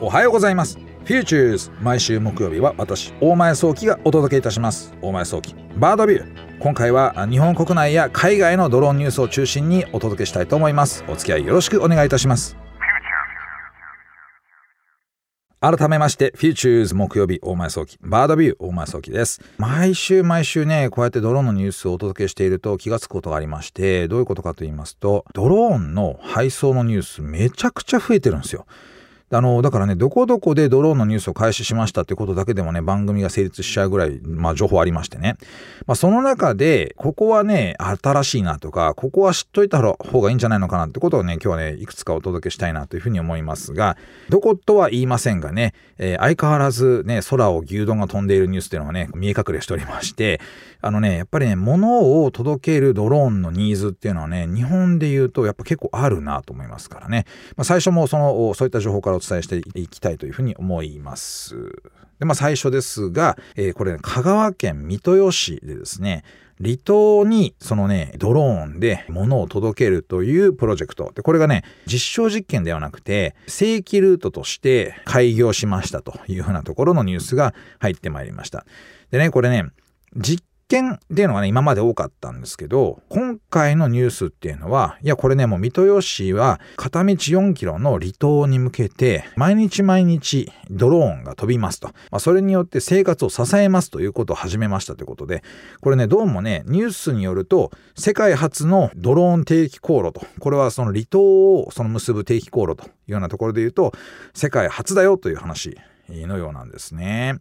おはようございます。フィーチューズ毎週木曜日は私大前創希がお届けいたします。大前創希。バードビュー今回は日本国内や海外のドローンニュースを中心にお届けしたいと思います。お付き合いよろしくお願いいたします。改めまして、フィーチューズ木曜日大前創希、バードビュー大前創希です。毎週毎週ね、こうやってドローンのニュースをお届けしていると気がつくことがありまして、どういうことかと言いますと、ドローンの配送のニュースめちゃくちゃ増えてるんですよ。あの、だからね、どこどこでドローンのニュースを開始しましたってことだけでもね、番組が成立しちゃうぐらい、まあ、情報ありましてね。まあ、その中で、ここはね、新しいなとか、ここは知っといた方がいいんじゃないのかなってことをね、今日はね、いくつかお届けしたいなというふうに思いますが、どことは言いませんがね、えー、相変わらずね、空を牛丼が飛んでいるニュースっていうのがね、見え隠れしておりまして、あのね、やっぱりね、物を届けるドローンのニーズっていうのはね、日本で言うとやっぱ結構あるなと思いますからね。まあ、最初もその、そういった情報からお伝えしていきたいというふうに思います。で、まあ最初ですが、えー、これ、ね、香川県三豊市でですね、離島にそのね、ドローンで物を届けるというプロジェクト。で、これがね、実証実験ではなくて、正規ルートとして開業しましたというふうなところのニュースが入ってまいりました。でね、これね、実見っていうのがね、今まで多かったんですけど、今回のニュースっていうのは、いや、これね、もう三豊市は片道4キロの離島に向けて、毎日毎日ドローンが飛びますと。まあ、それによって生活を支えますということを始めましたということで、これね、どうもね、ニュースによると、世界初のドローン定期航路と、これはその離島をその結ぶ定期航路というようなところで言うと、世界初だよという話のようなんですね。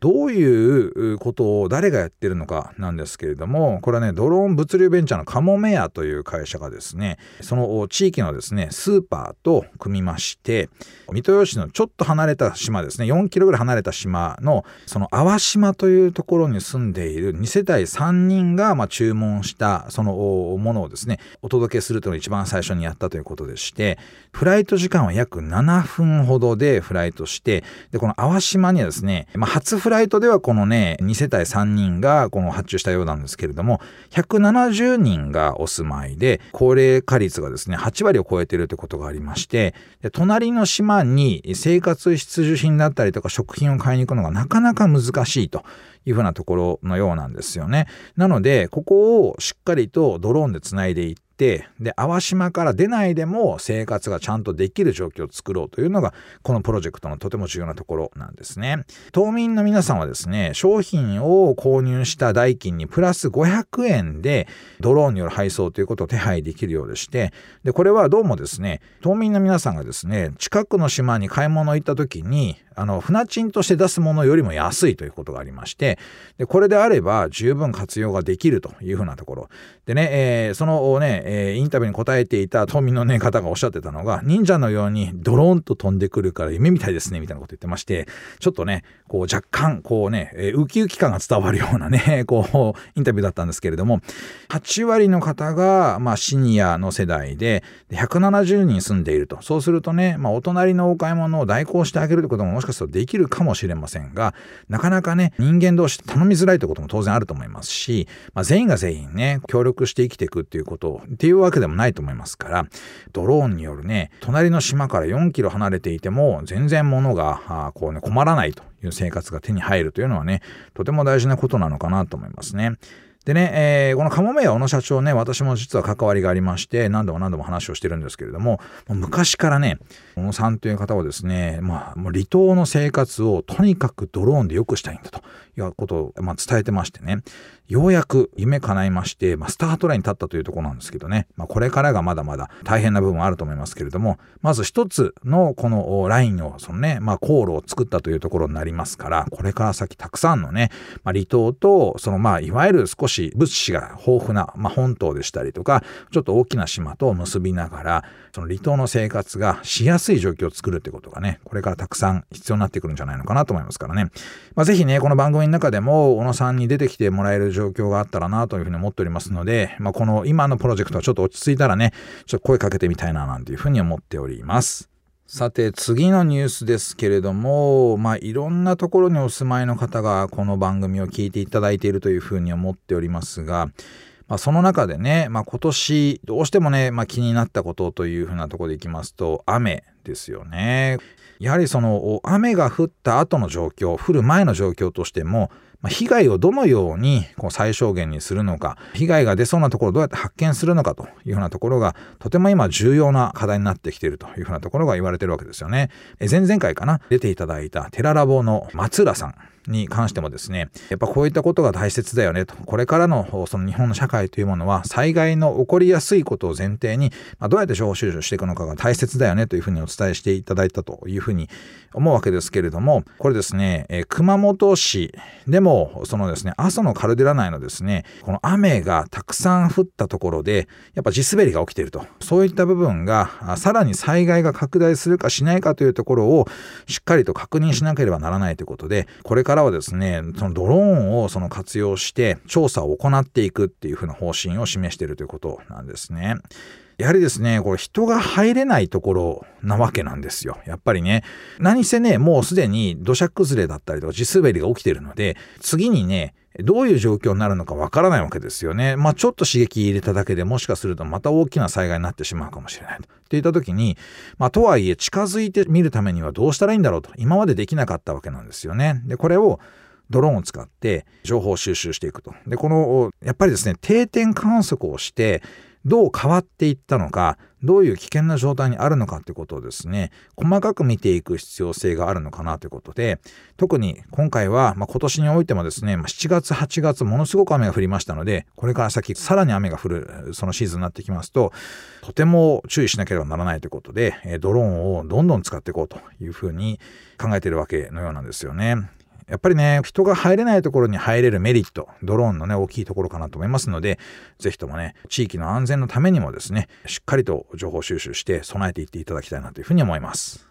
どういうことを誰がやってるのかなんですけれども、これはね、ドローン物流ベンチャーのカモメアという会社がですね、その地域のですね、スーパーと組みまして、三豊市のちょっと離れた島ですね、4キロぐらい離れた島の、その淡島というところに住んでいる2世帯3人が、ま注文したそのものをですね、お届けするというのを一番最初にやったということでして、フライト時間は約7分ほどでフライトして、で、この淡島にはですね、まあ、初フライトではこのね、2世帯3人がこの発注したようなんですけれども、170人がお住まいで、高齢化率がですね、8割を超えてるということがありまして、で隣の島に生活必需品だったりとか食品を買いに行くのがなかなか難しいというふうなところのようなんですよね。なので、ここをしっかりとドローンでつないでいって、てで淡島から出ないでも生活がちゃんとできる状況を作ろうというのがこのプロジェクトのとても重要なところなんですね。島民の皆さんはですね商品を購入した代金にプラス500円でドローンによる配送ということを手配できるようでしてでこれはどうもですね島民の皆さんがですね近くの島に買い物行った時にあの船賃として出すものよりも安いということがありましてでこれであれば十分活用ができるというふうなところ。でね、えー、そのね、えー、インタビューに答えていた島民の、ね、方がおっしゃってたのが忍者のようにドローンと飛んでくるから夢みたいですねみたいなこと言ってましてちょっとねこう若干こうね、えー、ウキウキ感が伝わるようなね こうインタビューだったんですけれども8割の方が、まあ、シニアの世代で170人住んでいると。そうするとね、まあ、お隣のお買い物を代行してあげるってことももしかするとできるかもしれませんが、なかなかね、人間同士頼みづらいということも当然あると思いますし、まあ、全員が全員ね、協力して生きていくっていうことをっていうわけでもないと思いますから、ドローンによるね、隣の島から4キロ離れていても、全然物が、こうね、困らないという生活が手に入るというのはね、とても大事なことなのかなと思いますね。でね、えー、このカモメヤ小野社長ね、私も実は関わりがありまして、何度も何度も話をしてるんですけれども、も昔からね、小野さんという方はですね、まあ、もう離島の生活をとにかくドローンで良くしたいんだということを、まあ、伝えてましてね、ようやく夢叶いまして、まあ、スタートラインに立ったというところなんですけどね、まあ、これからがまだまだ大変な部分はあると思いますけれども、まず一つのこのラインを、そのね、まあ、航路を作ったというところになりますから、これから先たくさんのね、まあ、離島と、そのまあ、いわゆる少し物資が豊富な、まあ、本島でしたりとか、ちょっと大きな島と結びながら、その離島の生活がしやすい状況を作るってことがね、これからたくさん必要になってくるんじゃないのかなと思いますからね。まあ、ぜひね、この番組の中でも、小野さんに出てきてもらえる状況があったらなというふうに思っておりますので、まあ、この今のプロジェクトはちょっと落ち着いたらね、ちょっと声かけてみたいななんていうふうに思っております。さて次のニュースですけれども、まあ、いろんなところにお住まいの方がこの番組を聞いていただいているというふうに思っておりますが、まあ、その中でね、まあ、今年どうしてもね、まあ、気になったことというふうなところでいきますと雨ですよね。やはりその雨が降った後の状況降る前の状況としても被害をどのようにこう最小限にするのか被害が出そうなところをどうやって発見するのかというふうなところがとても今重要な課題になってきているというふうなところが言われてるわけですよね。前々回かな？出ていただいたテララボの松浦さんに関してもですね、やっぱこういったことが大切だよねと。これからのその日本の社会というものは災害の起こりやすいことを前提に、まあ、どうやって情報収集していくのかが大切だよねというふうにお伝えしていただいたというふうに思うわけですけれども、これですね、え熊本市でもそのですね、阿蘇のカルデラ内のですね、この雨がたくさん降ったところで、やっぱ地滑りが起きていると。そういった部分が、さらに災害が拡大するかしないかというところをしっかりと確認しなければならないということで、これからはですね、そのドローンをその活用して調査を行っていくっていうふうな方針を示しているということなんですね。やはりですね、これ人が入れないところなわけなんですよ。やっぱりね、何せね、もうすでに土砂崩れだったりとか地滑りが起きてるので、次にね、どういう状況になるのかわからないわけですよね。まあちょっと刺激入れただけでもしかするとまた大きな災害になってしまうかもしれないと。っていった時に、まあとはいえ近づいてみるためにはどうしたらいいんだろうと。今までできなかったわけなんですよね。で、これをドローンを使って情報収集していくと。で、この、やっぱりですね、定点観測をして、どう変わっていったのか、どういう危険な状態にあるのかということをですね、細かく見ていく必要性があるのかなということで、特に今回は、まあ、今年においてもですね、まあ、7月、8月、ものすごく雨が降りましたので、これから先、さらに雨が降る、そのシーズンになってきますと、とても注意しなければならないということで、ドローンをどんどん使っていこうというふうに考えているわけのようなんですよね。やっぱりね、人が入れないところに入れるメリット、ドローンのね、大きいところかなと思いますので、ぜひともね、地域の安全のためにもですね、しっかりと情報収集して備えていっていただきたいなというふうに思います。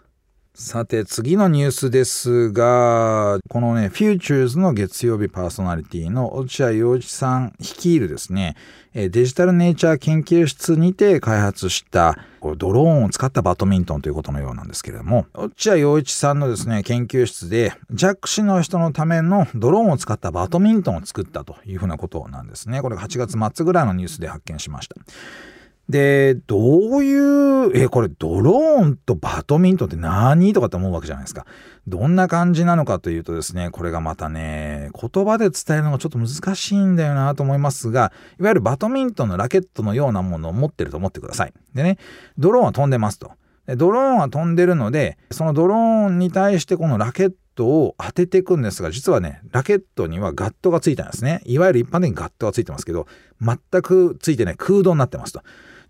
さて次のニュースですが、このね、フューチューズの月曜日パーソナリティの落合陽一さん率いるですね、デジタルネイチャー研究室にて開発したドローンを使ったバドミントンということのようなんですけれども、落合陽一さんのですね、研究室で弱視の人のためのドローンを使ったバドミントンを作ったというふうなことなんですね。これが8月末ぐらいのニュースで発見しました。で、どういう、え、これドローンとバドミントンって何とかって思うわけじゃないですか。どんな感じなのかというとですね、これがまたね、言葉で伝えるのがちょっと難しいんだよなと思いますが、いわゆるバドミントンのラケットのようなものを持ってると思ってください。でね、ドローンは飛んでますと。ドローンは飛んでるので、そのドローンに対してこのラケットを当てていくんですが、実はね、ラケットにはガットがついたんですね。いわゆる一般的にガットがついてますけど、全くついてない空洞になってますと。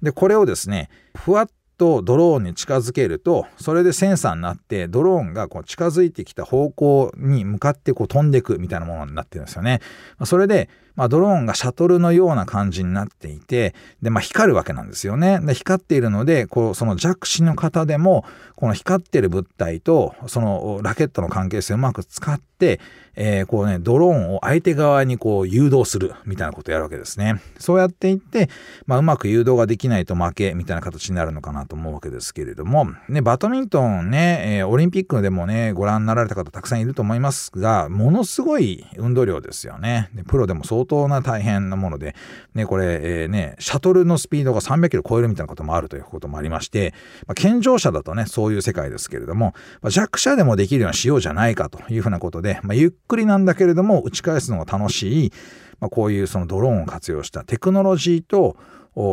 で、これをですね、ふわっとドローンに近づけると、それでセンサーになって、ドローンがこう近づいてきた方向に向かってこう飛んでいくみたいなものになってるんですよね。それで、まあ、ドローンがシャトルのような感じになっていて、で、まあ、光るわけなんですよね。で、光っているので、こう、その弱視の方でも、この光ってる物体と、そのラケットの関係性をうまく使って、えー、こうね、ドローンを相手側にこう誘導するみたいなことをやるわけですね。そうやっていって、まあ、うまく誘導ができないと負けみたいな形になるのかなと思うわけですけれども、ね、バドミントンね、えー、オリンピックでもね、ご覧になられた方たくさんいると思いますが、ものすごい運動量ですよね。でプロでも相当な大変なもので、ね、これ、えー、ね、シャトルのスピードが300キロ超えるみたいなこともあるということもありまして、まあ、健常者だとね、そういう世界ですけれども、まあ、弱者でもできるようにしようじゃないかというふうなことで、まあ、ゆっくりなんだけれども、打ち返すのが楽しい、まあ、こういうそのドローンを活用したテクノロジーと、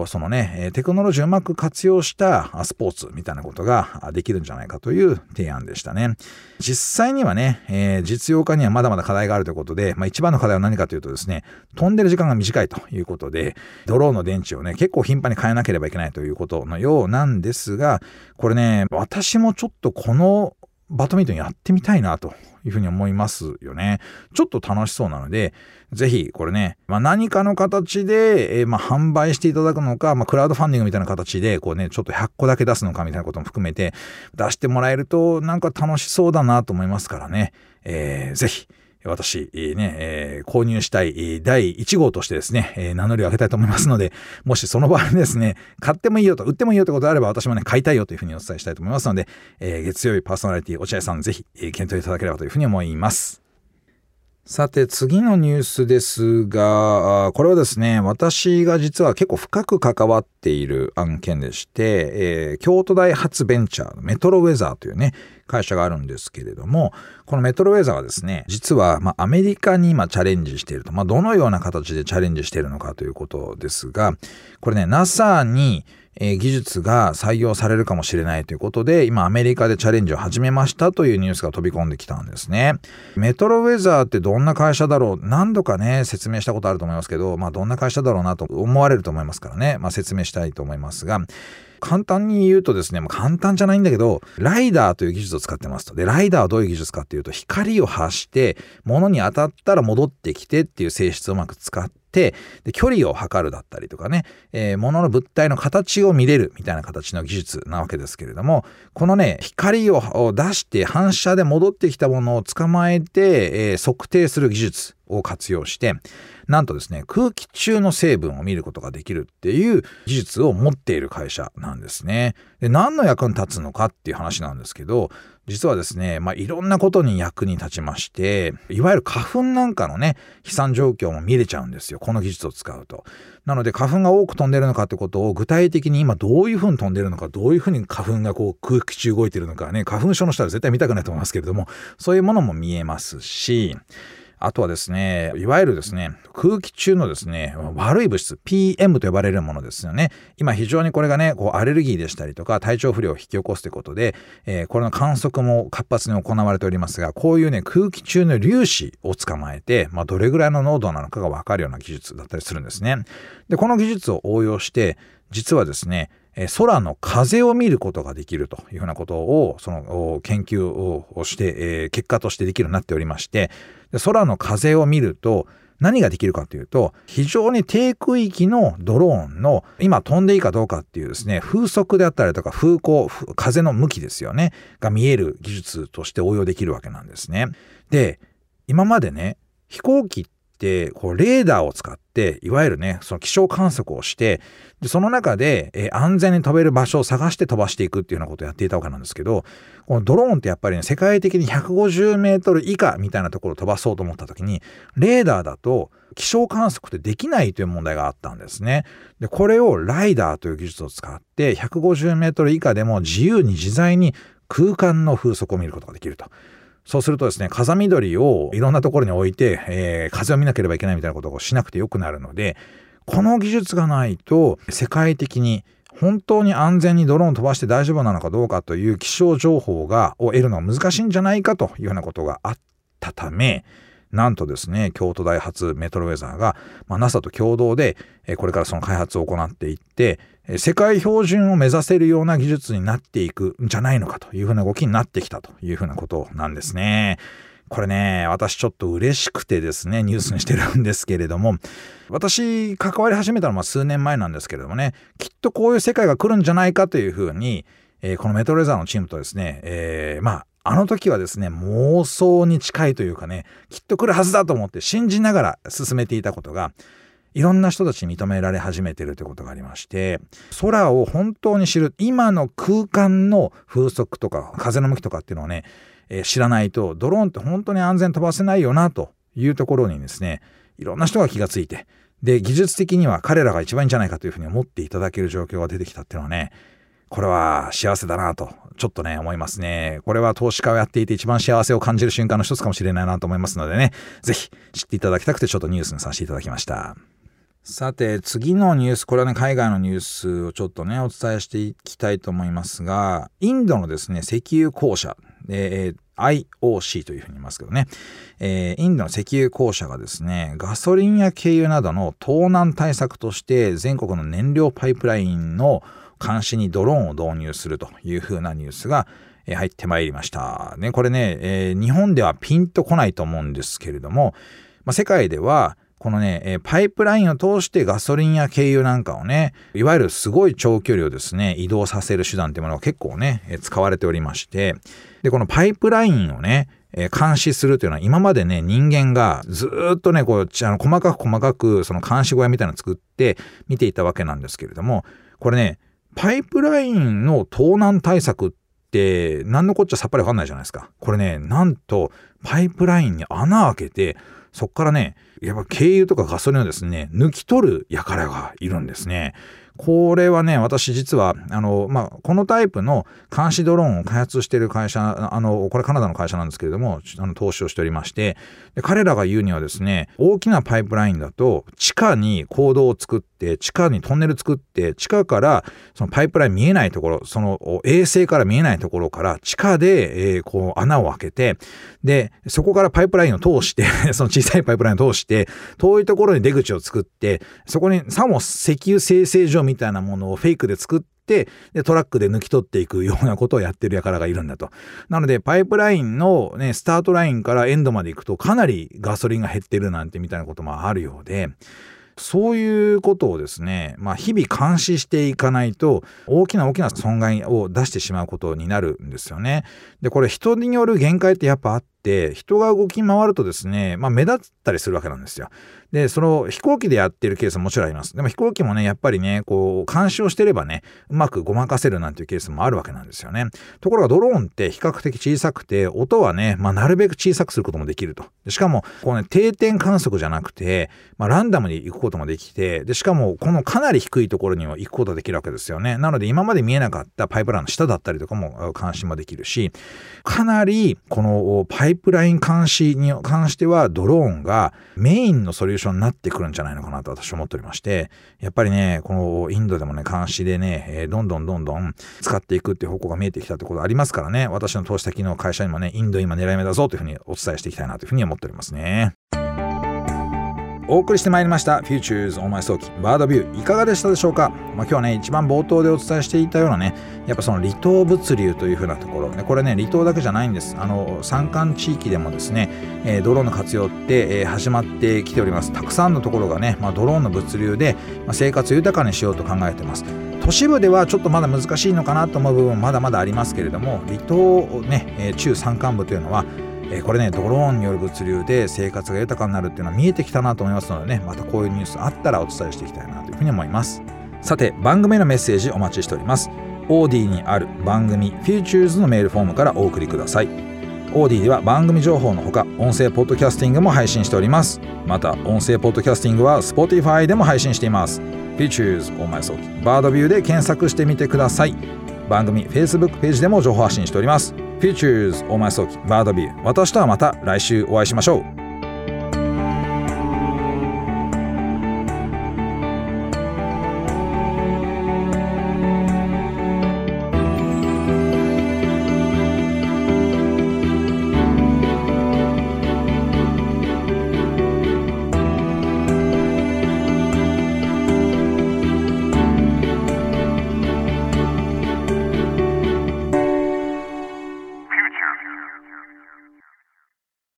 そのね、テクノロジーをうまく活用したスポーツみたいなことができるんじゃないかという提案でしたね。実際にはね、え、実用化にはまだまだ課題があるということで、まあ、一番の課題は何かというとですね、飛んでる時間が短いということで、ドローンの電池をね、結構頻繁に変えなければいけないということのようなんですが、これね、私もちょっとこのバドミントンやってみたいなというふうに思いますよね。ちょっと楽しそうなので、ぜひこれね、まあ、何かの形で、えー、まあ、販売していただくのか、まあ、クラウドファンディングみたいな形で、こうね、ちょっと100個だけ出すのかみたいなことも含めて出してもらえるとなんか楽しそうだなと思いますからね、えー、ぜひ、私、ね、えー、購入したい第1号としてですね、えー、名乗りを上げたいと思いますので、もしその場合ですね、買ってもいいよと、売ってもいいよということであれば、私もね、買いたいよというふうにお伝えしたいと思いますので、えー、月曜日パーソナリティ落合さん、ぜひ、え、検討いただければというふうに思います。さて次のニュースですが、これはですね、私が実は結構深く関わっている案件でして、えー、京都大発ベンチャーメトロウェザーというね、会社があるんですけれども、このメトロウェザーはですね、実はまアメリカに今チャレンジしていると、まあ、どのような形でチャレンジしているのかということですが、これね、NASA にえ、技術が採用されるかもしれないということで、今アメリカでチャレンジを始めましたというニュースが飛び込んできたんですね。メトロウェザーってどんな会社だろう？何度かね、説明したことあると思いますけど、まあどんな会社だろうなと思われると思いますからね、まあ説明したいと思いますが、簡単に言うとですね、まあ、簡単じゃないんだけど、ライダーという技術を使ってますと。で、ライダーはどういう技術かっていうと、光を発して、物に当たったら戻ってきてっていう性質をうまく使って、で距離を測るだったりとかね、えー、物の物体の形を見れるみたいな形の技術なわけですけれどもこのね光を出して反射で戻ってきたものを捕まえて、えー、測定する技術を活用してなんとですね空気中の成分を見ることができるっていう技術を持っている会社なんですね。で何の役に立つのかっていう話なんですけど実はですね、まあ、いろんなことに役に立ちまして、いわゆる花粉なんかのね、飛散状況も見れちゃうんですよ。この技術を使うと。なので、花粉が多く飛んでるのかってことを具体的に今どういうふうに飛んでるのか、どういうふうに花粉がこう空気中動いてるのかね、花粉症の人は絶対見たくないと思いますけれども、そういうものも見えますし、あとはですね、いわゆるですね、空気中のですね、悪い物質、PM と呼ばれるものですよね。今非常にこれがね、こうアレルギーでしたりとか体調不良を引き起こすということで、えー、これの観測も活発に行われておりますが、こういうね、空気中の粒子を捕まえて、まあ、どれぐらいの濃度なのかがわかるような技術だったりするんですね。で、この技術を応用して、実はですね、空の風を見ることができるというふうなことを、その研究をして、結果としてできるようになっておりまして、空の風を見ると、何ができるかというと、非常に低空域のドローンの今飛んでいいかどうかっていうですね、風速であったりとか風向、風の向きですよね、が見える技術として応用できるわけなんですね。で、今までね、飛行機ってこうレーダーを使っていわゆるねその気象観測をしてでその中で、えー、安全に飛べる場所を探して飛ばしていくっていうようなことをやっていたわけなんですけどこのドローンってやっぱりね世界的に150メートル以下みたいなところを飛ばそうと思った時にレーダーだと気象観測ってできないという問題があったんですね。でこれをライダーという技術を使って150メートル以下でも自由に自在に空間の風速を見ることができると。そうするとですね、風緑をいろんなところに置いて、えー、風を見なければいけないみたいなことをしなくてよくなるので、この技術がないと世界的に本当に安全にドローン飛ばして大丈夫なのかどうかという気象情報がを得るのは難しいんじゃないかというようなことがあったため、なんとですね、京都大発メトロウェザーが、まあ、NASA と共同で、えこれからその開発を行っていって、世界標準を目指せるような技術になっていくんじゃないのかというふうな動きになってきたというふうなことなんですね。これね、私ちょっと嬉しくてですね、ニュースにしてるんですけれども、私関わり始めたのは数年前なんですけれどもね、きっとこういう世界が来るんじゃないかというふうに、えー、このメトロレザーのチームとですね、えー、まあ、あの時はですね、妄想に近いというかね、きっと来るはずだと思って信じながら進めていたことが、いろんな人たちに認められ始めてるということがありまして空を本当に知る今の空間の風速とか風の向きとかっていうのをね、えー、知らないとドローンって本当に安全飛ばせないよなというところにですねいろんな人が気がついてで技術的には彼らが一番いいんじゃないかというふうに思っていただける状況が出てきたっていうのはねこれは幸せだなと、ちょっとね、思いますね。これは投資家をやっていて一番幸せを感じる瞬間の一つかもしれないなと思いますのでね、ぜひ知っていただきたくてちょっとニュースにさせていただきました。さて、次のニュース、これはね、海外のニュースをちょっとね、お伝えしていきたいと思いますが、インドのですね、石油公社、えー、IOC というふうに言いますけどね、えー、インドの石油公社がですね、ガソリンや軽油などの盗難対策として全国の燃料パイプラインの監視にドローンを導入するというふうなニュースが、入ってまいりました。ね、これね、えー、日本ではピンとこないと思うんですけれども、まあ、世界ではこのね、えパイプラインを通してガソリンや軽油なんかをね、いわゆるすごい長距離をですね、移動させる手段っていうものが結構ね、え使われておりまして、で、このパイプラインをね、え監視するというのは今までね、人間がずっとね、こう、あの細かく細かくその監視小屋みたいなの作って見ていたわけなんですけれども、これね、パイプラインの盗難対策って何のこっちゃさっぱりわかんないじゃないですか。これね、なんとパイプラインに穴開けて、そっからね、やっぱ軽油とかガソリンをですね、抜き取る輩がいるんですね。これはね、私実は、あの、まあ、このタイプの監視ドローンを開発している会社、あの、これカナダの会社なんですけれども、あの投資をしておりまして、で彼らが言うにはですね、大きなパイプラインだと、地下に坑道を作って、地下にトンネル作って、地下からそのパイプライン見えないところ、その衛星から見えないところから地下で、え、こう穴を開けて、で、そこからパイプラインを通して その小さいパイプラインを通して、遠いところに出口を作って、そこにさも石油生成所みたいなものをフェイクで作って、で、トラックで抜き取っていくようなことをやってる輩がいるんだと。なので、パイプラインのね、スタートラインからエンドまで行くとかなりガソリンが減ってるなんてみたいなこともあるようで、そういうことをですね、まあ、日々監視していかないと、大きな大きな損害を出してしまうことになるんですよね。で、これ人による限界ってやっぱあって、人が動き回るとですね、まあ、目立ったりするわけなんですよ。で、その飛行機でやってるケースももちろんあります。でも飛行機もね、やっぱりね、こう、監視をしてればね、うまくごまかせるなんていうケースもあるわけなんですよね。ところがドローンって比較的小さくて、音はね、まあ、なるべく小さくすることもできると。でしかも、こうね、定点観測じゃなくて、まあ、ランダムに行くこともできて、で、しかも、このかなり低いところには行くことができるわけですよね。なので、今まで見えなかったパイプラインの下だったりとかも監視もできるし、かなり、このパイププライン監視に関しては、ドローンがメインのソリューションになってくるんじゃないのかなと私は思っておりまして、やっぱりね、このインドでもね、監視でね、え、どんどんどんどん使っていくっていう方向が見えてきたってことありますからね、私の投資先の会社にもね、インド今狙い目だぞというふうにお伝えしていきたいなというふうに思っておりますね。お送りしてまいりました Futures on My 早期バードビューいかがでしたでしょうか、まあ、今日はね一番冒頭でお伝えしていたようなねやっぱその離島物流というふうなところ、ね、これね離島だけじゃないんです。あの山間地域でもですね、えー、ドローンの活用って、えー、始まってきております。たくさんのところがね、まあ、ドローンの物流で、まあ、生活豊かにしようと考えてます。都市部ではちょっとまだ難しいのかなと思う部分まだまだありますけれども離島ね、えー、中山間部というのはえー、これねドローンによる物流で生活が豊かになるっていうのは見えてきたなと思いますのでねまたこういうニュースあったらお伝えしていきたいなというふうに思います。さて番組のメッセージお待ちしております。オーディにある番組 Futures のメールフォームからお送りください。オーディでは番組情報のほか音声ポッドキャスティングも配信しております。また音声ポッドキャスティングは Spotify でも配信しています。Futures お前そうバードビューで検索してみてください。番組 Facebook ページでも情報発信しております。Futures 大前早期バードビュー私とはまた来週お会いしましょう。